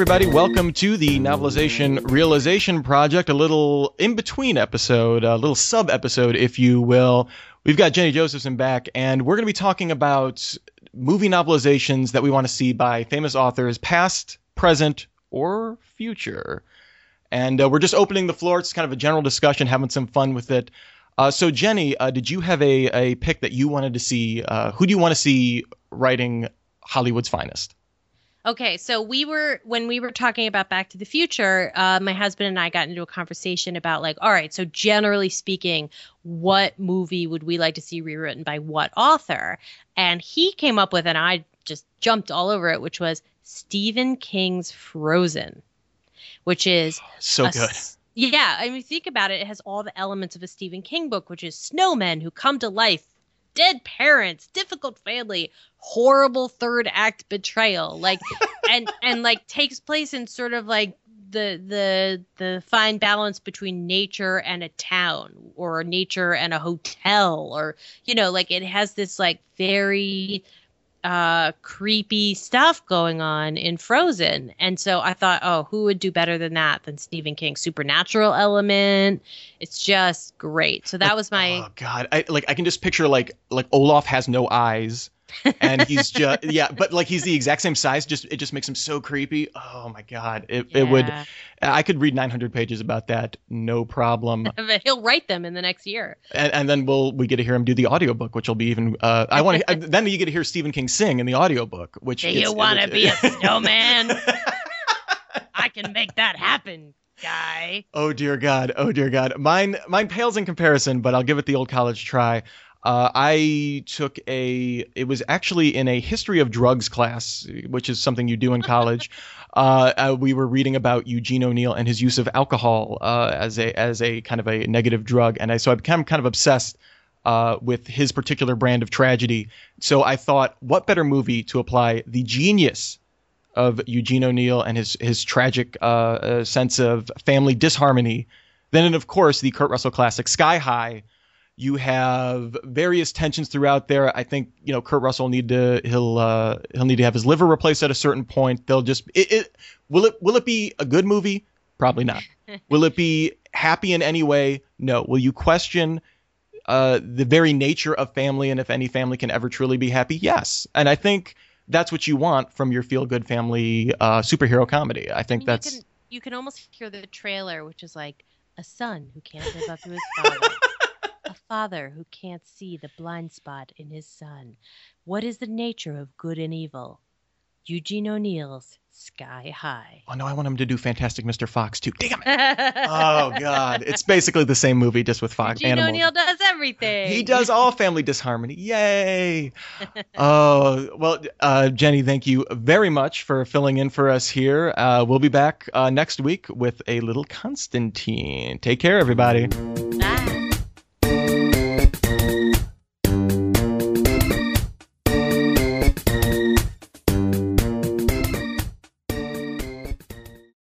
everybody. Welcome to the Novelization Realization Project, a little in between episode, a little sub episode, if you will. We've got Jennie Josephson back, and we're going to be talking about movie novelizations that we want to see by famous authors, past, present, or future. And uh, we're just opening the floor. It's kind of a general discussion, having some fun with it. Uh, so, Jennie, uh, did you have a, a pick that you wanted to see? Uh, who do you want to see writing Hollywood's finest? Okay, so we were when we were talking about Back to the Future, uh, my husband and I got into a conversation about like, all right, so generally speaking, what movie would we like to see rewritten by what author? And he came up with, and I just jumped all over it, which was Stephen King's Frozen, which is so good. Yeah, I mean, think about it. It has all the elements of a Stephen King book, which is snowmen who come to life dead parents, difficult family, horrible third act betrayal. Like and and like takes place in sort of like the the the fine balance between nature and a town or nature and a hotel or you know like it has this like very uh, creepy stuff going on in Frozen. And so I thought, oh, who would do better than that than Stephen King? Supernatural element. It's just great. So that like, was my Oh god. I like I can just picture like like Olaf has no eyes and he's just yeah, but like he's the exact same size. Just it just makes him so creepy. Oh my god, it yeah. it would. I could read 900 pages about that, no problem. He'll write them in the next year. And, and then we'll we get to hear him do the audiobook, which will be even. Uh, I want to. then you get to hear Stephen King sing in the audiobook, which. Do you want to be a snowman? I can make that happen guy. Oh dear God! Oh dear God! Mine, mine pales in comparison, but I'll give it the old college try. Uh, I took a. It was actually in a history of drugs class, which is something you do in college. uh, uh, we were reading about Eugene O'Neill and his use of alcohol uh, as a as a kind of a negative drug, and I so I became kind of obsessed uh, with his particular brand of tragedy. So I thought, what better movie to apply the genius of Eugene O'Neill and his his tragic uh, sense of family disharmony than, and of course, the Kurt Russell classic Sky High you have various tensions throughout there. I think you know Kurt Russell need to he'll uh, he'll need to have his liver replaced at a certain point. They'll just it, it will it will it be a good movie? Probably not. will it be happy in any way? No. Will you question uh, the very nature of family and if any family can ever truly be happy? Yes. And I think that's what you want from your feel good family uh, superhero comedy. I think I mean, that's you can, you can almost hear the trailer, which is like a son who can't live up to his father father who can't see the blind spot in his son. What is the nature of good and evil? Eugene O'Neill's Sky High. Oh no, I want him to do Fantastic Mr. Fox too. Damn it! oh god, it's basically the same movie just with Fox. Eugene. O'Neill does everything. He does all family disharmony. Yay! oh well, uh, Jennie, thank you very much for filling in for us here. Uh, we'll be back uh, next week with a little Constantine. Take care, everybody.